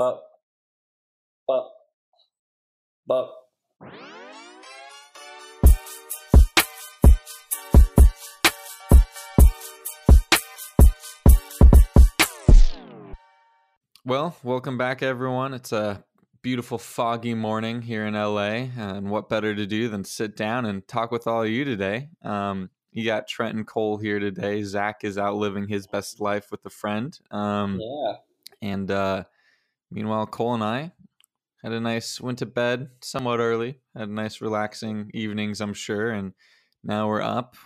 But, but, but. Well, welcome back, everyone. It's a beautiful, foggy morning here in LA, and what better to do than sit down and talk with all of you today? Um, you got Trenton Cole here today. Zach is out living his best life with a friend. Um, Yeah. and uh, meanwhile, Cole and I had a nice went to bed somewhat early. Had nice, relaxing evenings, I'm sure, and now we're up.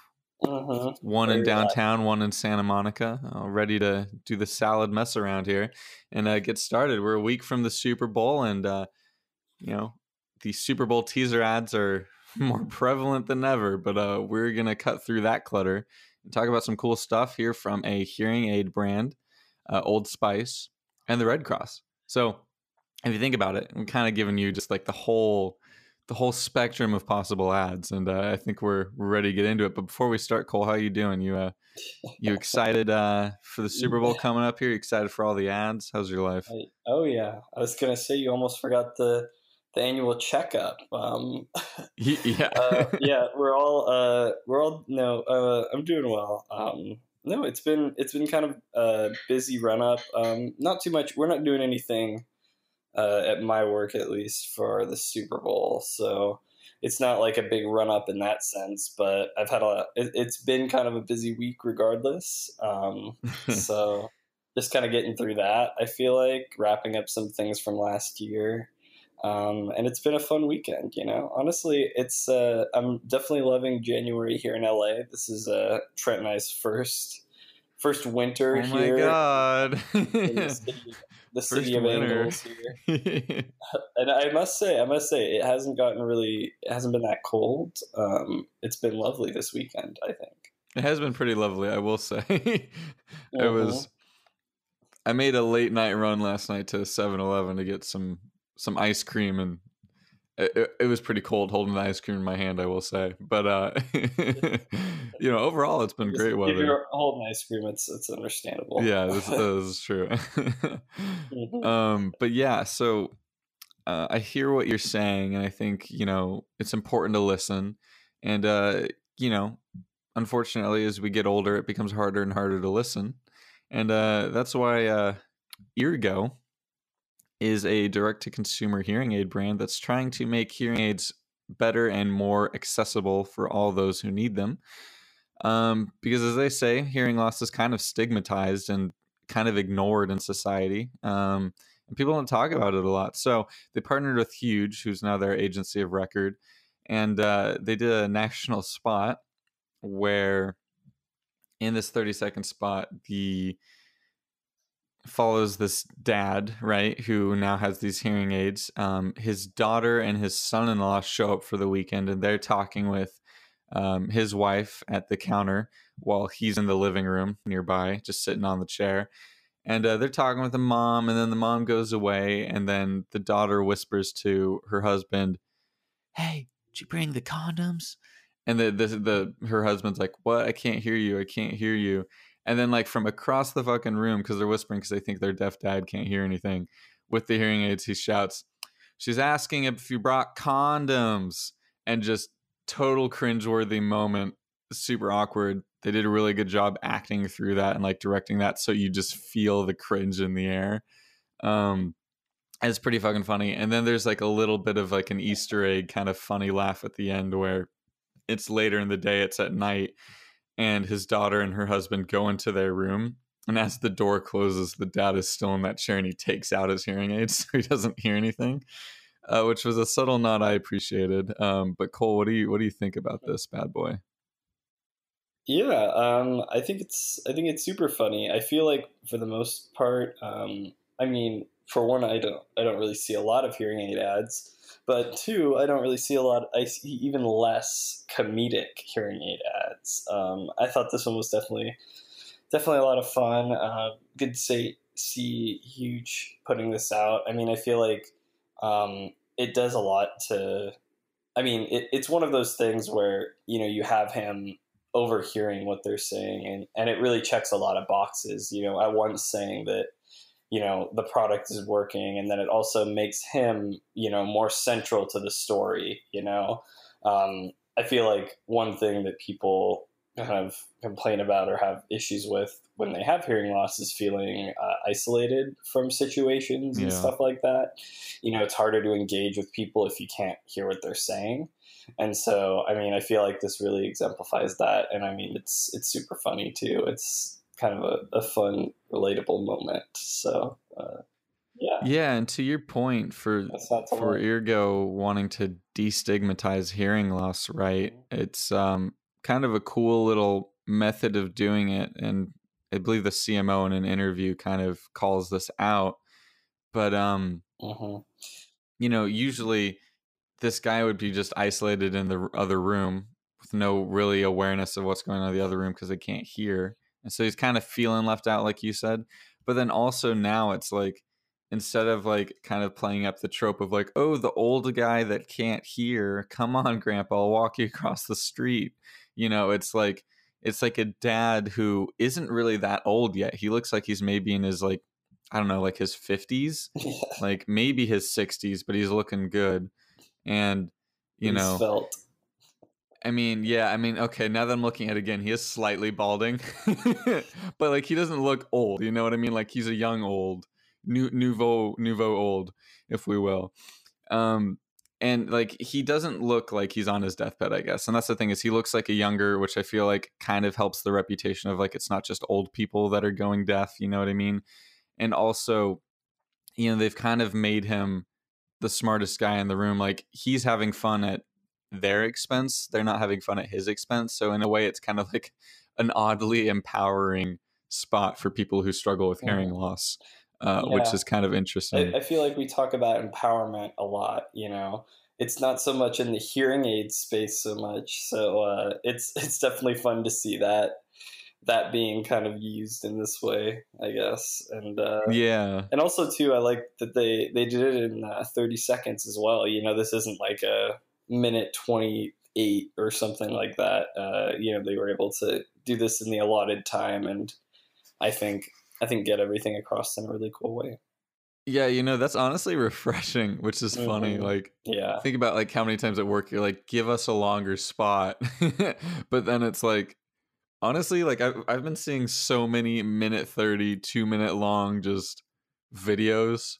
Mm-hmm. One in Very downtown, one in Santa Monica, uh, ready to do the salad mess around here and uh, get started. We're a week from the Super Bowl, and uh, you know the Super Bowl teaser ads are more prevalent than ever. But uh, we're gonna cut through that clutter and talk about some cool stuff here from a hearing aid brand, uh, Old Spice, and the Red Cross. So if you think about it, I'm kind of giving you just like the whole the whole spectrum of possible ads, and uh, I think we're we're ready to get into it. But before we start, Cole, how are you doing? You uh, you excited uh, for the Super Bowl coming up here? You excited for all the ads? How's your life? I- oh yeah, I was gonna say you almost forgot the the annual checkup. Um, yeah, uh, yeah, we're all uh, we're all no. Uh, I'm doing well. Um, no, it's been it's been kind of a busy run up. Um, not too much. We're not doing anything uh, at my work, at least for the Super Bowl. So it's not like a big run up in that sense. But I've had a. It, it's been kind of a busy week, regardless. Um, so just kind of getting through that. I feel like wrapping up some things from last year. Um, and it's been a fun weekend, you know. Honestly, it's uh, I'm definitely loving January here in LA. This is uh, Trent and I's first first winter oh my here god! the city, the city of angles here. And I must say, I must say, it hasn't gotten really, it hasn't been that cold. Um, it's been lovely this weekend. I think. it has been pretty lovely, I will say. it Mhm. was. I made a late night run last night to 7-Eleven to get some some ice cream, and it, it, was pretty cold holding the ice cream in my hand. I will say, but uh, you know, overall, it's been If great weather. you're holding ice cream, it's it's understandable. yeah this, this is true Mhm. um but yeah so uh, i hear what you're saying and i think you know it's important to listen and uh you know unfortunately as we get older it becomes harder and harder to listen and uh that's why uh eargo is a direct to consumer hearing aid brand that's trying to make hearing aids better and more accessible for all those who need them um, because as they say, hearing loss is kind of stigmatized and kind of ignored in society. Um, and people don't talk about it a lot. So they partnered with Huge, who's now their agency of record, and uh, they did a national spot where, in this 30 second spot, the follows this dad, right, who now has these hearing aids. Um, his daughter and his son in law show up for the weekend, and they're talking with um, his wife at the counter while he's in the living room nearby, just sitting on the chair. And uh, they're talking with the mom, and then the mom goes away, and then the daughter whispers to her husband, "Hey, did you bring the condoms?" And the the, the her husband's like, "What? I can't hear you. I can't hear you." And then like from across the fucking room, because they're whispering because they think their deaf dad can't hear anything, with the hearing aids, he shouts, "She's asking if you brought condoms," and just total cringeworthy moment, super awkward. They did a really good job acting through that and like directing that so you just feel the cringe in the air. Um it's pretty fucking funny. And then there's like a little bit of like an Easter egg kind of funny laugh at the end where it's later in the day, it's at night, and his daughter and her husband go into their room. And as the door closes, the dad is still in that chair and he takes out his hearing aids so he doesn't hear anything uh, which was a subtle nod I appreciated. Um, but Cole, what do you what do you think about this bad boy? Yeah, um, I think it's I think it's super funny. I feel like for the most part, um, I mean, for one, I don't I don't really see a lot of hearing aid ads, but two, I don't really see a lot. I see even less comedic hearing aid ads. Um, I thought this one was definitely definitely a lot of fun. Uh, good to say see huge putting this out. I mean, I feel like um, it does a lot to. I mean, it, it's one of those things where you know you have him overhearing what they're saying and, and it really checks a lot of boxes you know at once saying that you know the product is working and then it also makes him you know more central to the story you know? Um, i feel like one thing that people kind of complain about or have issues with when they have hearing loss is feeling uh, isolated from situations and Yeah. stuff like that. You know it's harder to engage with people if you can't hear what they're saying. And so i mean i feel like this really exemplifies that and i mean it's it's super funny too. It's kind of a, a fun relatable moment so uh, yeah Yeah, and to your point for for. Eargo wanting to destigmatize hearing loss, right? It's um kind of a cool little method of doing it and I believe the CMO in an interview kind of calls this out. But um hmm you know, usually this guy would be just isolated in the other room with no really awareness of what's going on in the other room because they can't hear. And so he's kind of feeling left out, like you said. But then also now it's like, instead of like kind of playing up the trope of like, oh, the old guy that can't hear, come on, grandpa, I'll walk you across the street. You know, it's like, it's like a dad who isn't really that old yet. He looks like he's maybe in his like, I don't know, like his 50s like maybe his 60s but he's looking good and you He's know felt i mean yeah i mean okay now that i'm looking at it again he is slightly balding but like he doesn't look old you know what i mean? Like he's a young old new nouveau nouveau old if we will. Um and like he doesn't look like he's on his deathbed i guess and that's the thing is he looks like a younger which i feel like kind of helps the reputation of like it's not just old people that are going deaf you know what i mean? And also you know they've kind of made him the smartest guy in the room like he's having fun at their expense they're not having fun at his expense. So in a way it's kind of like an oddly empowering spot for people who struggle with hearing loss uh, which is kind of interesting. I, I feel like we talk about empowerment a lot you know? It's not so much in the hearing aid space so much so uh, it's it's definitely fun to see that that being kind of used in this way i guess. And uh, yeah. and also too i like that they they did it in uh, 30 seconds as well you know? This isn't like a minute 28 or something like that uh, you know they were able to do this in the allotted time and i think i think get everything across in a really cool way. Yeah you know that's honestly refreshing which is funny Mhm. like yeah. think about like how many times at work you're like give us a longer spot. But then it's like honestly like I've, I've been seeing so many minute 30 two minute long just videos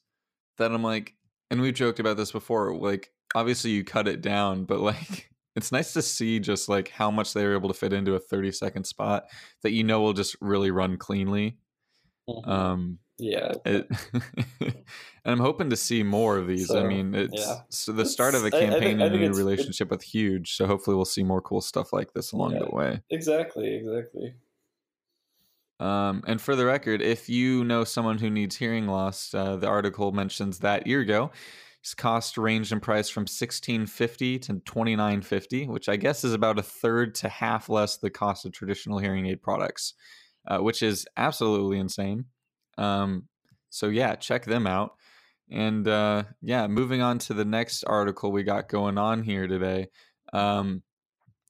that i'm like and we've joked about this before like obviously you cut it down but like it's nice to see just like how much they were able to fit into a 30 second spot that you know will just really run cleanly Mhm. um yeah it, and I'm hoping to see more of these. I mean, it's yeah. so the start of a It's- I- I think- campaign and a new it- relationship with Huge. So hopefully we'll see more cool stuff like this along Yeah. the way. exactly exactly Um, and for the record, if you know someone who needs hearing loss, uh, the article mentions that Eargo. Its cost ranged in price from sixteen fifty to twenty nine fifty, which I guess is about a third to half less the cost of traditional hearing aid products, uh, which is absolutely insane. Um, so yeah, check them out. And uh, yeah, moving on to the next article we got going on here today. Um,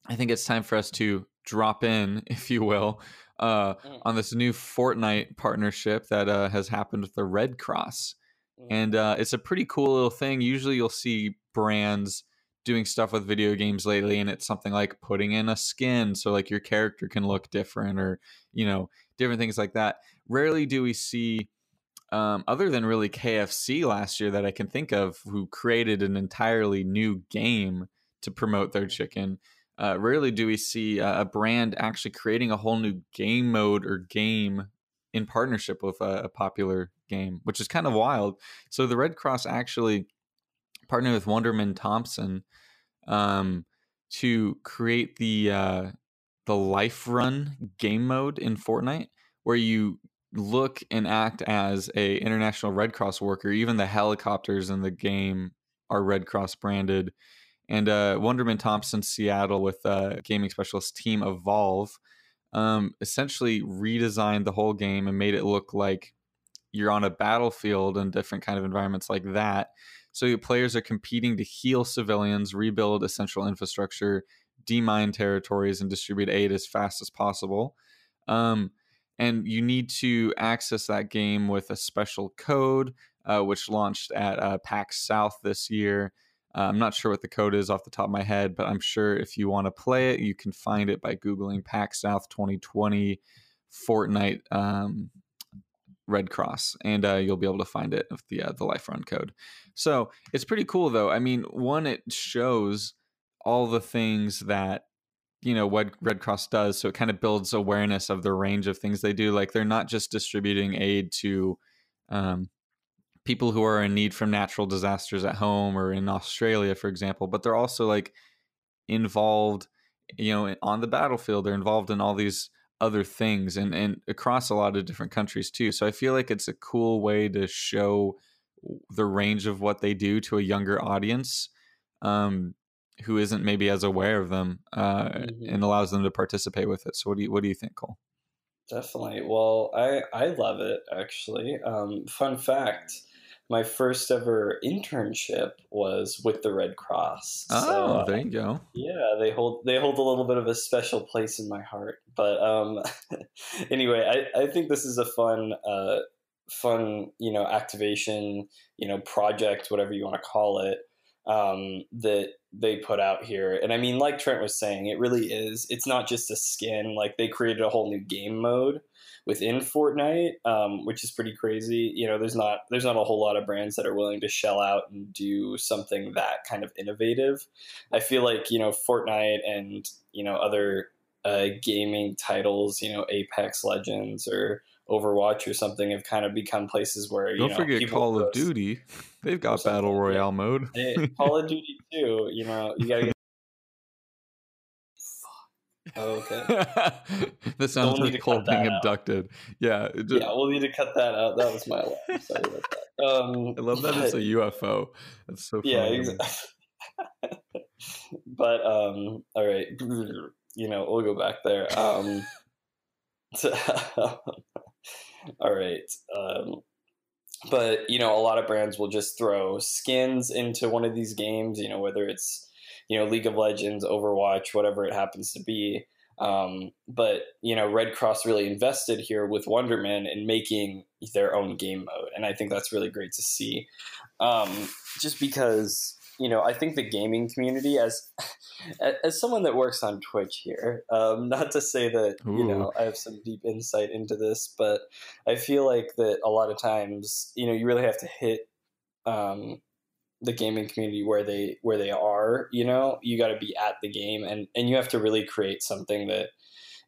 I think it's time for us to drop in, if you will, uh, Mm. on this new Fortnite partnership that uh, has happened with the Red Cross. And uh, it's a pretty cool little thing. Usually you'll see brands doing stuff with video games lately, and it's something like putting in a skin so like your character can look different or, you know, different things like that. Rarely do we see um, other than really KFC last year that I can think of, who created an entirely new game to promote their chicken. Uh, rarely do we see uh, a brand actually creating a whole new game mode or game in partnership with a, a popular game, which is kind of wild. So the Red Cross actually partnered with Wunderman Thompson um, to create the uh, the Life Run game mode in Fortnite, where you look and act as a international Red Cross worker. Even the helicopters in the game are Red Cross branded. And uh, Wunderman Thompson, Seattle, with uh, gaming specialist team Evolve, um, essentially redesigned the whole game and made it look like you're on a battlefield and different kind of environments like that. So your players are competing to heal civilians, rebuild essential infrastructure, demine territories, and distribute aid as fast as possible. Um, and you need to access that game with a special code, uh, which launched at uh, PAX South this year. Uh, I'm not sure what the code is off the top of my head, but I'm sure if you want to play it, you can find it by Googling PAX South 2020 Fortnite um, Red Cross, and uh, you'll be able to find it with the uh, the Life Run code. So it's pretty cool, though. I mean, one, it shows all the things that you know what Red Cross does, so it kind of builds awareness of the range of things they do. Like they're not just distributing aid to um, people who are in need from natural disasters at home or in Australia, for example, but they're also like involved, you know, on the battlefield. They're involved in all these other things and and across a lot of different countries too. So I feel like it's a cool way to show the range of what they do to a younger audience um, who isn't maybe as aware of them uh, mm-hmm. and allows them to participate with it. So what do you what do you think, Cole? Definitely. Well, I I love it actually. Um, fun fact my first ever internship was with the Red Cross. Oh, so, there you go. Yeah, they hold they hold a little bit of a special place in my heart. But um, anyway, I, I think this is a fun uh, fun you know activation you know project whatever you want to call it um, that they put out here. And I mean, like Trent was saying, it really is. It's not just a skin. Like they created a whole new game mode within Fortnite, um, which is pretty crazy. You know, there's not there's not a whole lot of brands that are willing to shell out and do something that kind of innovative. I feel like you know Fortnite and you know other uh, gaming titles, you know Apex Legends or Overwatch or something have kind of become places where you don't know, forget Call of Duty. They've got battle royale mode. Call of Duty too. You know, you gotta get. Oh, okay. the sounds of Cole being abducted. Yeah. Just... Yeah, we'll need to cut that out. That was my alarm. Sorry about that. Um, I love that but... it's a UFO. That's so funny. Yeah, exactly. but um, all right, you know, we'll go back there. Um, all right. Um, but you know, a lot of brands will just throw skins into one of these games. You know, whether it's you know League of Legends, Overwatch, whatever it happens to be. Um, but you know, Red Cross really invested here with Wunderman in making their own game mode, and I think that's really great to see. Um, just because you know, I think the gaming community, as as someone that works on Twitch here, um, not to say that Ooh. you know I have some deep insight into this, but I feel like that a lot of times, you know, you really have to hit um, the gaming community where they where they are. You know, you got to be at the game, and and you have to really create something that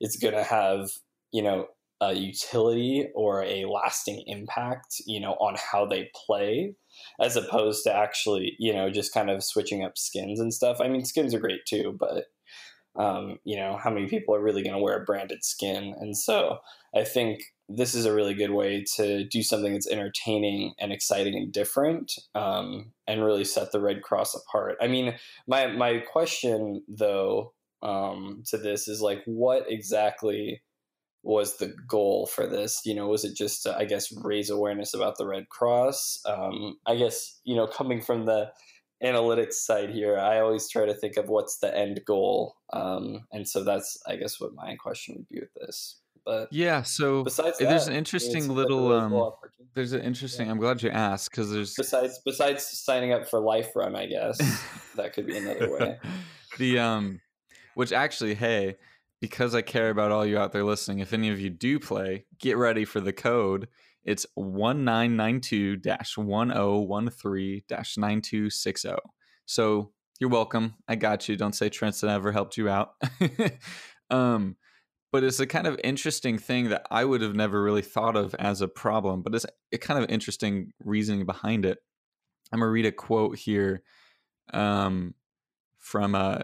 is going to have you know a utility or a lasting impact, you know, on how they play, as opposed to actually, you know, just kind of switching up skins and stuff. I mean, skins are great too, but um, you know, how many people are really going to wear a branded skin? And so I think this is a really good way to do something that's entertaining and exciting and different, um, and really set the Red Cross apart. I mean, my my question though um, to this is like, what exactly was the goal for this? You know, was it just to, I guess, raise awareness about the Red Cross? Um, I guess, you know, coming from the analytics side here, I always try to think of what's the end goal. Um, and so that's, I guess, what my question would be with this. But yeah, so besides that, there's an interesting little, um, there's an interesting, yeah. I'm glad you asked because there's, besides, besides signing up for Life Run, I guess, that could be another way. the, um, which actually, hey, because I care about all you out there listening, if any of you do play, get ready for the code. It's 1992 1013 9260. So you're welcome. I got you. Don't say Trenton ever helped you out. um, but it's a kind of interesting thing that I would have never really thought of as a problem, but it's a kind of interesting reasoning behind it. I'm going to read a quote here um, from uh,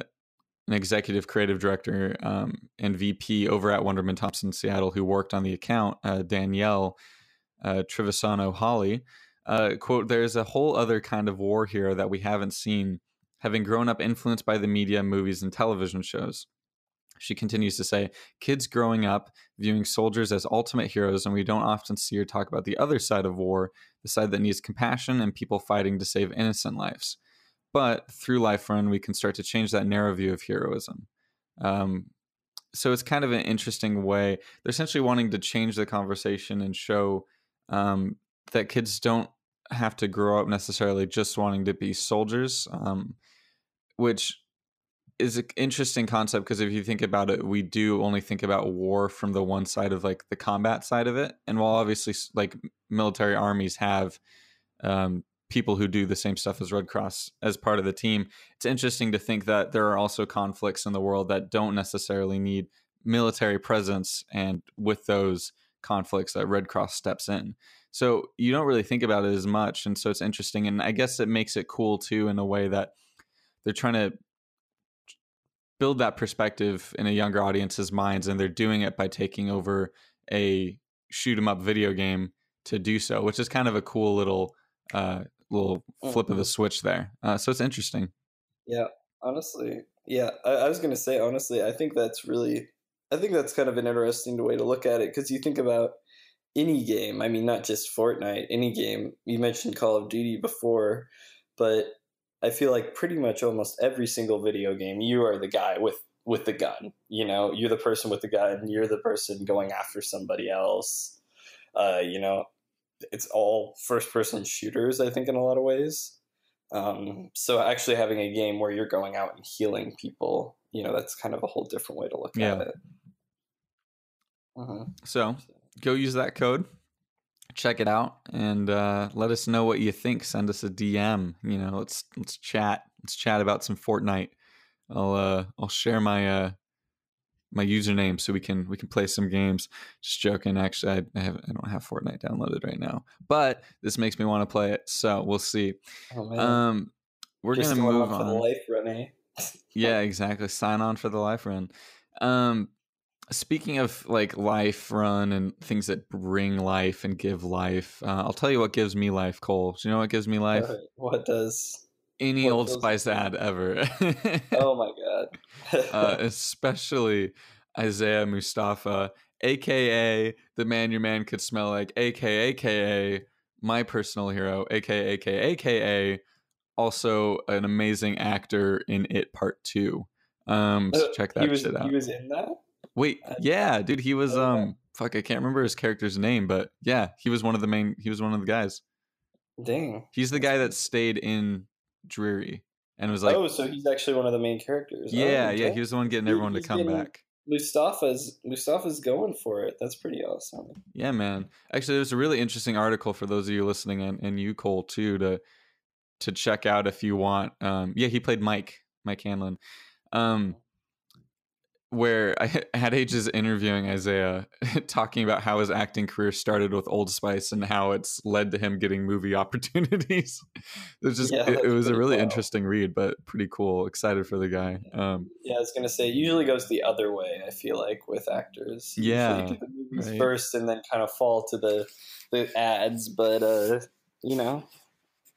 an executive creative director um, and VP over at Wunderman Thompson Seattle who worked on the account, uh, Danielle uh, Trivisonno-Hawley. Uh, quote, there's a whole other kind of war here that we haven't seen, having grown up influenced by the media, movies, and television shows. She continues to say, kids growing up viewing soldiers as ultimate heroes, and we don't often see or talk about the other side of war, the side that needs compassion and people fighting to save innocent lives. But through Life Run, we can start to change that narrow view of heroism. Um, so it's kind of an interesting way. They're essentially wanting to change the conversation and show um, that kids don't have to grow up necessarily just wanting to be soldiers, um, which is an interesting concept because if you think about it, we do only think about war from the one side of like the combat side of it. And while obviously like military armies have um, people who do the same stuff as Red Cross as part of the team, it's interesting to think that there are also conflicts in the world that don't necessarily need military presence, and with those conflicts, that Red Cross steps in. So you don't really think about it as much, and so it's interesting, and I guess it makes it cool too in a way that they're trying to build that perspective in a younger audience's minds and they're doing it by taking over a shoot 'em up video game to do so which is kind of a cool little uh little flip of the switch there uh, so it's interesting Yeah, honestly, yeah. I, I was gonna say honestly, I think that's really, I think that's kind of an interesting way to look at it because you think about any game. I mean, not just Fortnite. Any game. You mentioned Call of Duty before, but I feel like pretty much almost every single video game, you are the guy with with the gun. You know, you're the person with the gun. You're the person going after somebody else. Uh, you know, it's all first person shooters. I think in a lot of ways. Um, so actually having a game where you're going out and healing people, you know, that's kind of a whole different way to look Yeah. at it. Mhm. so go use that code check it out and uh, let us know what you think send us a dm you know let's let's chat let's chat about some fortnite i'll uh i'll share my uh my username so we can we can play some games. Just joking. Actually i, I have i don't have fortnite downloaded right now but this makes me want to play it so we'll see. Oh um we're gonna move on. life run, eh? yeah exactly. Sign on for the life run. Um speaking of like life run and things that bring life and give life uh, i'll tell you what gives me life cole. Do you know what gives me life? what does? Any old spice ad ever Oh my god. uh, especially isaiah mustafa aka the man your man could smell like aka aka my personal hero aka aka aka also an amazing actor in it part two um so Uh, check that was shit out he was in that. Wait, yeah, dude, he was Okay. um fuck, I can't remember his character's name, but yeah, he was one of the main he was one of the guys. Dang. He's the guy that stayed in Derry and was like oh, so he's actually one of the main characters. Oh, Yeah, yeah, he was the one getting everyone to come back. Mustafa's Mustafa's going for it. That's pretty awesome. Yeah, man. Actually, there's a really interesting article for those of you listening and, and you, Cole, too, to to check out if you want. Um, yeah, he played Mike, Mike Hanlon. Um, where I had ages interviewing Isaiah, talking about how his acting career started with Old Spice and how it's led to him getting movie opportunities. it was just Yeah, it, it was a really wild. interesting read, but pretty cool. Excited for the guy. Um, Yeah, I was gonna say it usually goes the other way. I feel like with actors, Yeah, do the movies right. first and then kind of fall to the the ads. But uh, you know,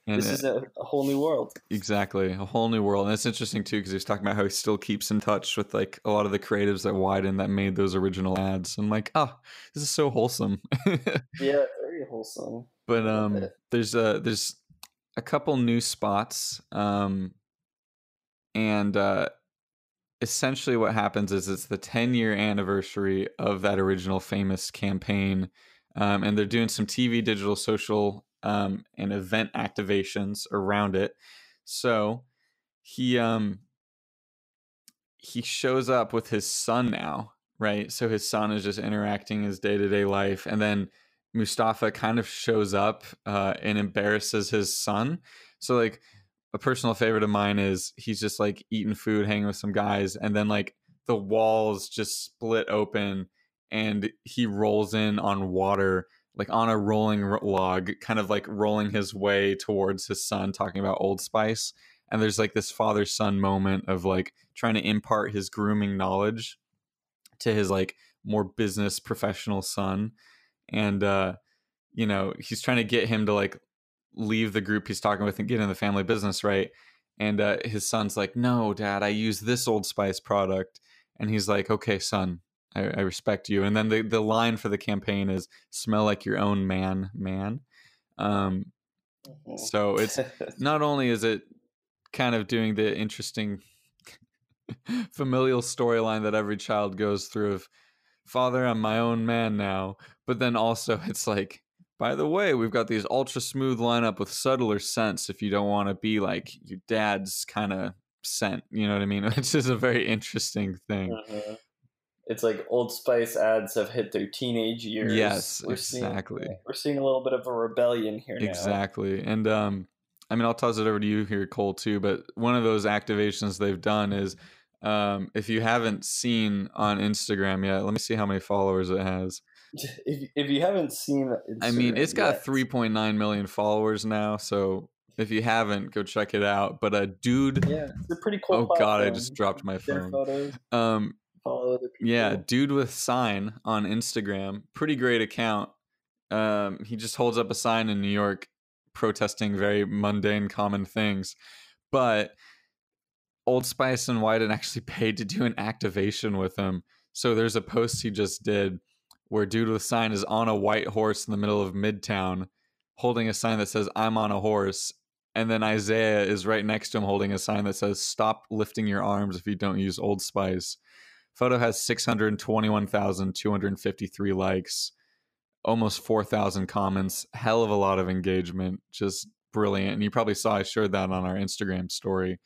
and this it- is a, a whole new world. Exactly, a whole new world, and it's interesting too because he was talking about how he still keeps in touch with like a lot of the creatives that Wieden that made those original ads. I'm like, oh, this is so wholesome. Yeah, very wholesome. but um, there's a there's a couple new spots, um, and uh, essentially what happens is it's the 10 year anniversary of that original famous campaign, um, and they're doing some TV, digital, social, um, and event activations around it. So he um he shows up with his son now, right? So his son is just interacting his day to day life, and then Mustafa kind of shows up uh, and embarrasses his son. So like a personal favorite of mine is he's just like eating food, hanging with some guys, and then like the walls just split open, and he rolls in on water like on a rolling log, kind of like rolling his way towards his son, talking about Old Spice. And there's like this father son moment of like trying to impart his grooming knowledge to his like more business professional son. And, uh, you know, he's trying to get him to like leave the group he's talking with and get in the family business, right? And uh, his son's like, No, dad, I use this Old Spice product. And he's like, Okay, son, I, I respect you. And then the, the line for the campaign is smell like your own man, man. Um, Mhm. so it's not only is it kind of doing the interesting familial storyline that every child goes through of father i'm my own man now but then also it's like by the way we've got these ultra smooth lineup with subtler scents if you don't want to be like your dad's kind of scent you know what i mean which is a very interesting thing mm-hmm. It's like old spice ads have hit their teenage years yes we're exactly seeing, we're seeing a little bit of a rebellion here exactly now. and um I mean, I'll toss it over to you here, Cole, too. But one of those activations they've done is um, if you haven't seen on Instagram yet, let me see how many followers it has. If, if you haven't seen, Instagram I mean, it's got 3.9 million followers now. So if you haven't, go check it out. But a dude, yeah, it's a pretty cool. Oh platform. god, I just dropped my phone. Um, follow other people. Yeah, dude with sign on Instagram, pretty great account. Um, he just holds up a sign in New York protesting very mundane, common things. But Old Spice and Wieden actually paid to do an activation with him. So there's a post he just did where dude with sign is on a white horse in the middle of Midtown, holding a sign that says "I'm on a horse," and then Isaiah is right next to him holding a sign that says "Stop lifting your arms if you don't use Old Spice." Photo has 621,253 likes almost 4,000 comments, hell of a lot of engagement, just brilliant. And you probably saw I shared that on our Instagram story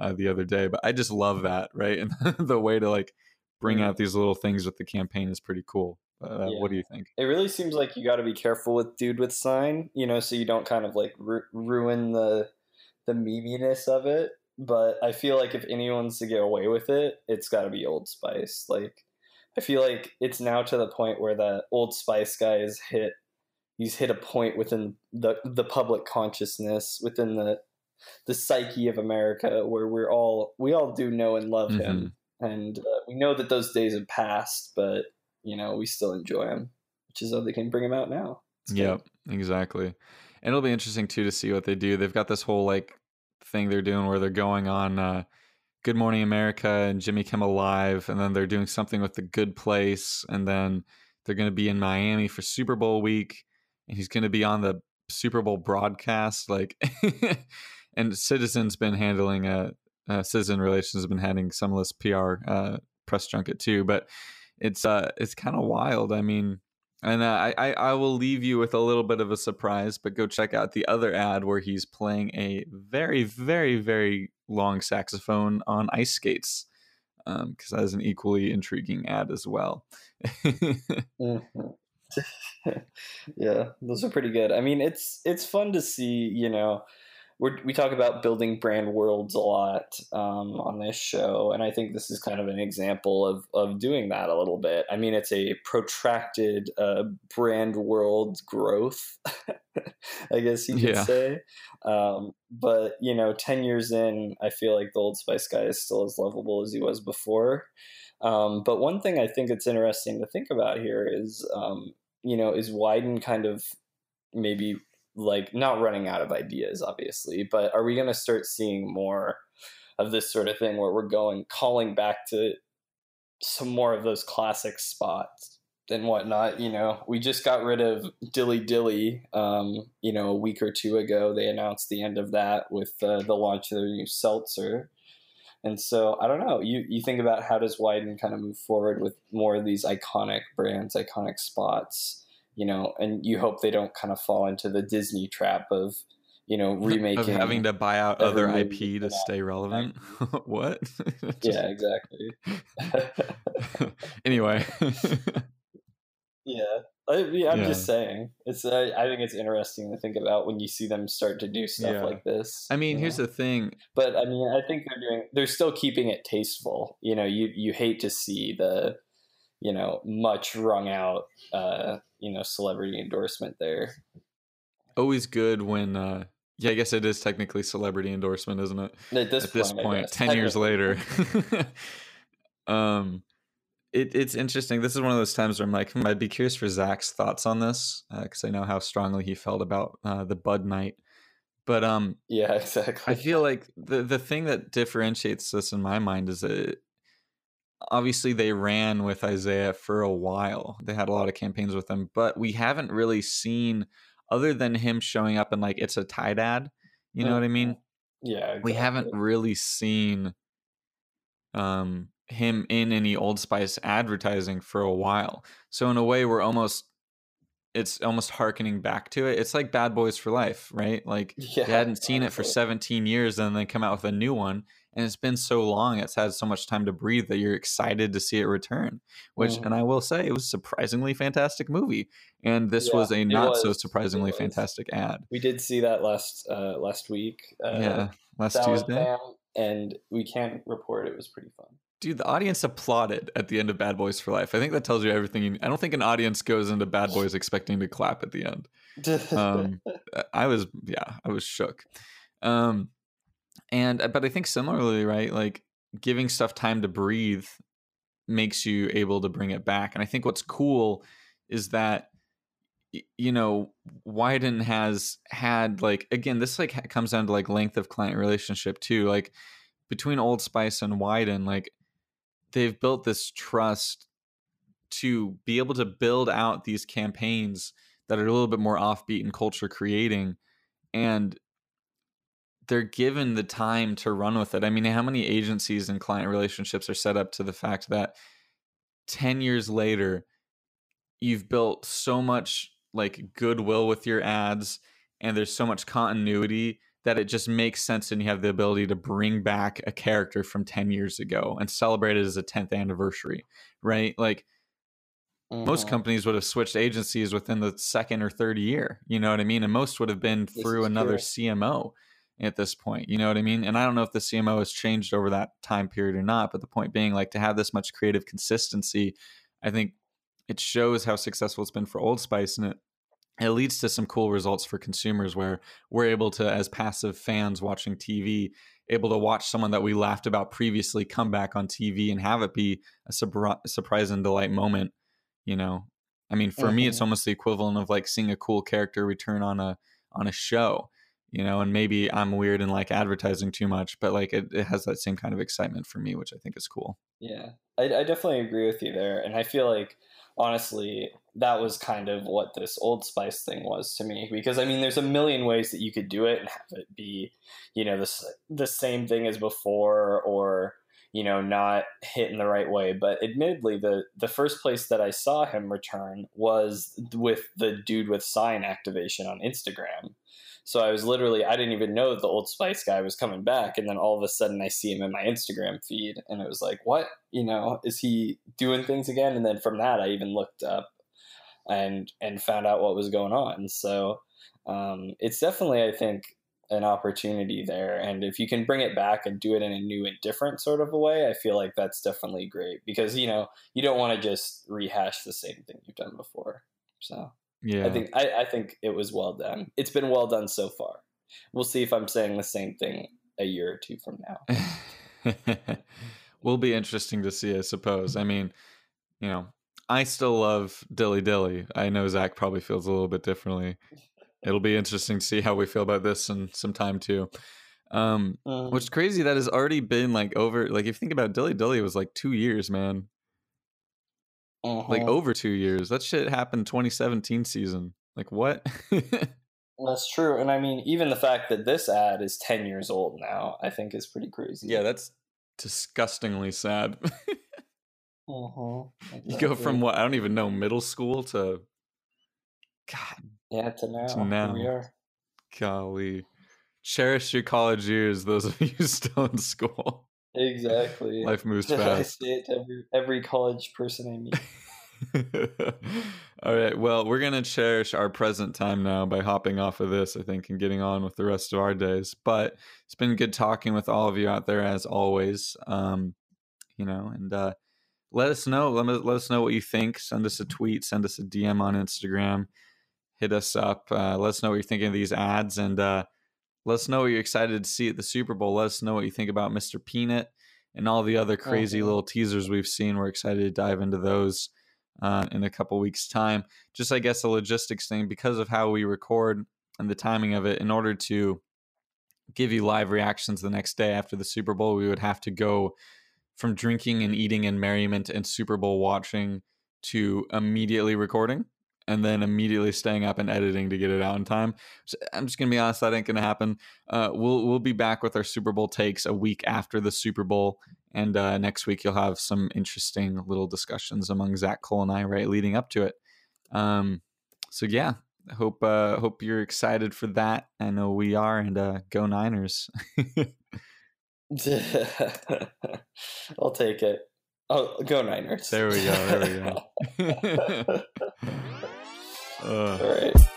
uh, the other day, but I just love that, right? And the way to like bring out these little things with the campaign is pretty cool. Uh, yeah. What do you think? It really seems like you got to be careful with dude with sign, you know, so you don't kind of like ru- ruin the the meminess of it. But I feel like if anyone's to get away with it, it's got to be Old Spice. Like I feel like it's now to the point where the Old Spice guy has hit he's hit a point within the the public consciousness within the the psyche of America where we're all we all do know and love mm-hmm. him and uh, we know that those days have passed but you know we still enjoy him which is how they can bring him out now. Yep exactly. And it'll be interesting too to see what they do. They've got this whole like thing they're doing where they're going on uh Good Morning America and Jimmy Kimmel Live, and then they're doing something with The Good Place, and then they're going to be in Miami for Super Bowl week, and he's going to be on the Super Bowl broadcast. Like, and Citizen's been handling a uh, uh, Citizen Relations has been handling some of this PR uh, press junket too, but it's uh it's kind of wild. I mean, and uh, I, I will leave you with a little bit of a surprise, but go check out the other ad where he's playing a very, very, very long saxophone on ice skates, because um, that is an equally intriguing ad as well. mm-hmm. yeah, those are pretty good. I mean, it's it's fun to see, you know, we're, we talk about building brand worlds a lot um, on this show, and I think this is kind of an example of of doing that a little bit. I mean, it's a protracted uh, brand world growth, I guess you could yeah. say. Um, but you know, ten years in, I feel like the Old Spice guy is still as lovable as he was before. Um, but one thing I think it's interesting to think about here is, um, you know, is Wieden kind of maybe like not running out of ideas obviously but are we going to start seeing more of this sort of thing where we're going calling back to some more of those classic spots and whatnot you know? We just got rid of dilly dilly um, you know a week or two ago. They announced the end of that with uh, the launch of their new seltzer. And so I don't know. You you think about how does Wieden kind of move forward with more of these iconic brands, iconic spots, you know, and you hope they don't kind of fall into the Disney trap of, you know, remaking of having to buy out other IP to stay relevant. what? yeah, exactly. anyway. yeah. I, am yeah. just saying. It's. I, I, think it's interesting to think about when you see them start to do stuff yeah. like this. I mean, here's know? the thing. But I mean, I think they're doing. They're still keeping it tasteful. You know, you you hate to see the, you know, much wrung out uh, you know celebrity endorsement there. Always good when uh yeah, I guess it is technically celebrity endorsement, isn't it? At this, At this point, point 10 years later. um it, it's interesting. This is one of those times where I'm like, hmm, I'd be curious for Zach's thoughts on this because uh, I know how strongly he felt about uh, the Bud Knight. But um, yeah, exactly. I feel like the the thing that differentiates this in my mind is that obviously they ran with Isaiah for a while. They had a lot of campaigns with him, but we haven't really seen other than him showing up and like it's a Tide ad. You know mm-hmm. what I mean? Yeah. Exactly. We haven't really seen um, him in any Old Spice advertising for a while. So in a way, we're almost it's almost harkening back to it. It's like Bad Boys for Life, right? Like Yeah, they hadn't seen it for 17 years and then they come out with a new one and it's been so long it's had so much time to breathe that you're excited to see it return which Mhm. and i will say it was a surprisingly fantastic movie and this Yeah, was a not so was. It surprisingly fantastic ad We did see that last uh, last week. Uh, yeah last tuesday and we can't report it was pretty fun. dude the audience applauded at the end of bad boys for life i think that tells you everything you i don't think an audience goes into bad boys expecting to clap at the end um i was yeah i was shook um and uh, but i think similarly right like giving stuff time to breathe makes you able to bring it back and i think what's cool is that you know wieden has had like again this like comes down to like length of client relationship too like between old spice and wieden like they've built this trust to be able to build out these campaigns that are a little bit more offbeat and culture creating and they're given the time to run with it. I mean, how many agencies and client relationships are set up to the fact that 10 years later you've built so much like goodwill with your ads and there's so much continuity that it just makes sense and you have the ability to bring back a character from 10 years ago and celebrate it as a 10th anniversary, right? Like most Mhm. companies would have switched agencies within the second or third year you know what i mean and most would have been This through another true. cmo at this point you know what i mean? And i don't know if the cmo has changed over that time period or not but the point being like to have this much creative consistency i think it shows how successful it's been for old spice and it it leads to some cool results for consumers where we're able to as passive fans watching tv able to watch someone that we laughed about previously come back on tv and have it be a surpri- surprise and delight moment you know? I mean for me it's Mhm. almost the equivalent of like seeing a cool character return on a on a show you know and maybe i'm weird and like advertising too much but like it, it has that same kind of excitement for me which i think is cool Yeah, I, I definitely agree with you there, and I feel like honestly that was kind of what this Old Spice thing was to me because I mean there's a million ways that you could do it and have it be, you know, this the same thing as before or you know not hit in the right way. But admittedly, the the first place that I saw him return was with the dude with sign activation on Instagram. So I was literally I didn't even know the Old Spice guy was coming back, and then all of a sudden I see him in my Instagram feed, and it was like, what? You know, is he doing things again? And then from that, I even looked up and and found out what was going on. So um, it's definitely, I think, an opportunity there, and if you can bring it back and do it in a new and different sort of a way, I feel like that's definitely great because you know you don't want to just rehash the same thing you've done before. So. Yeah I think I, I think it was well done. It's been well done so far. We'll see if I'm saying the same thing a year or two from now. will be interesting to see, I suppose. I mean, you know, I still love Dilly Dilly. I know Zach probably feels a little bit differently. It'll be interesting to see how we feel about this in some time too. Um, Mm. which is crazy that has already been like over. Like if you think about Dilly Dilly, it was like two years, man. Like Mhm. over two years. That shit happened 2017 season. Like what? That's true, and I mean, even the fact that this ad is ten years old now, I think is pretty crazy. yeah, that's disgustingly sad. Mhm. You go from what I don't even know, middle school to God, yeah to now. to now. we are. golly. Cherish your college years, those of you still in school. Exactly. Life moves fast. I say it to every every college person I meet. All right. Well, we're going to cherish our present time now by hopping off of this, I think, and getting on with the rest of our days. But it's been good talking with all of you out there, as always. Um, you know, and uh, let us know. Let, me, let us know what you think. Send us a tweet, send us a DM on Instagram, hit us up. Uh, let us know what you're thinking of these ads, and uh, let us know what you're excited to see at the Super Bowl. Let us know what you think about Mr. Peanut and all the other crazy Mhm. little teasers we've seen. We're excited to dive into those uh, in a couple weeks' time. Just, I guess, a logistics thing because of how we record and the timing of it. In order to give you live reactions the next day after the Super Bowl, we would have to go from drinking and eating and merriment and Super Bowl watching to immediately recording and then immediately staying up and editing to get it out in time. So I'm just gonna be honest, that ain't gonna happen. Uh, we'll we'll be back with our Super Bowl takes a week after the Super Bowl, And uh, next week you'll have some interesting little discussions among Zach Cole and I, right, leading up to it. Um, so yeah, hope uh, hope you're excited for that. I know we are, and uh, go Niners. I'll take it. Oh, go Niners. There we go. There we go. uh. All right.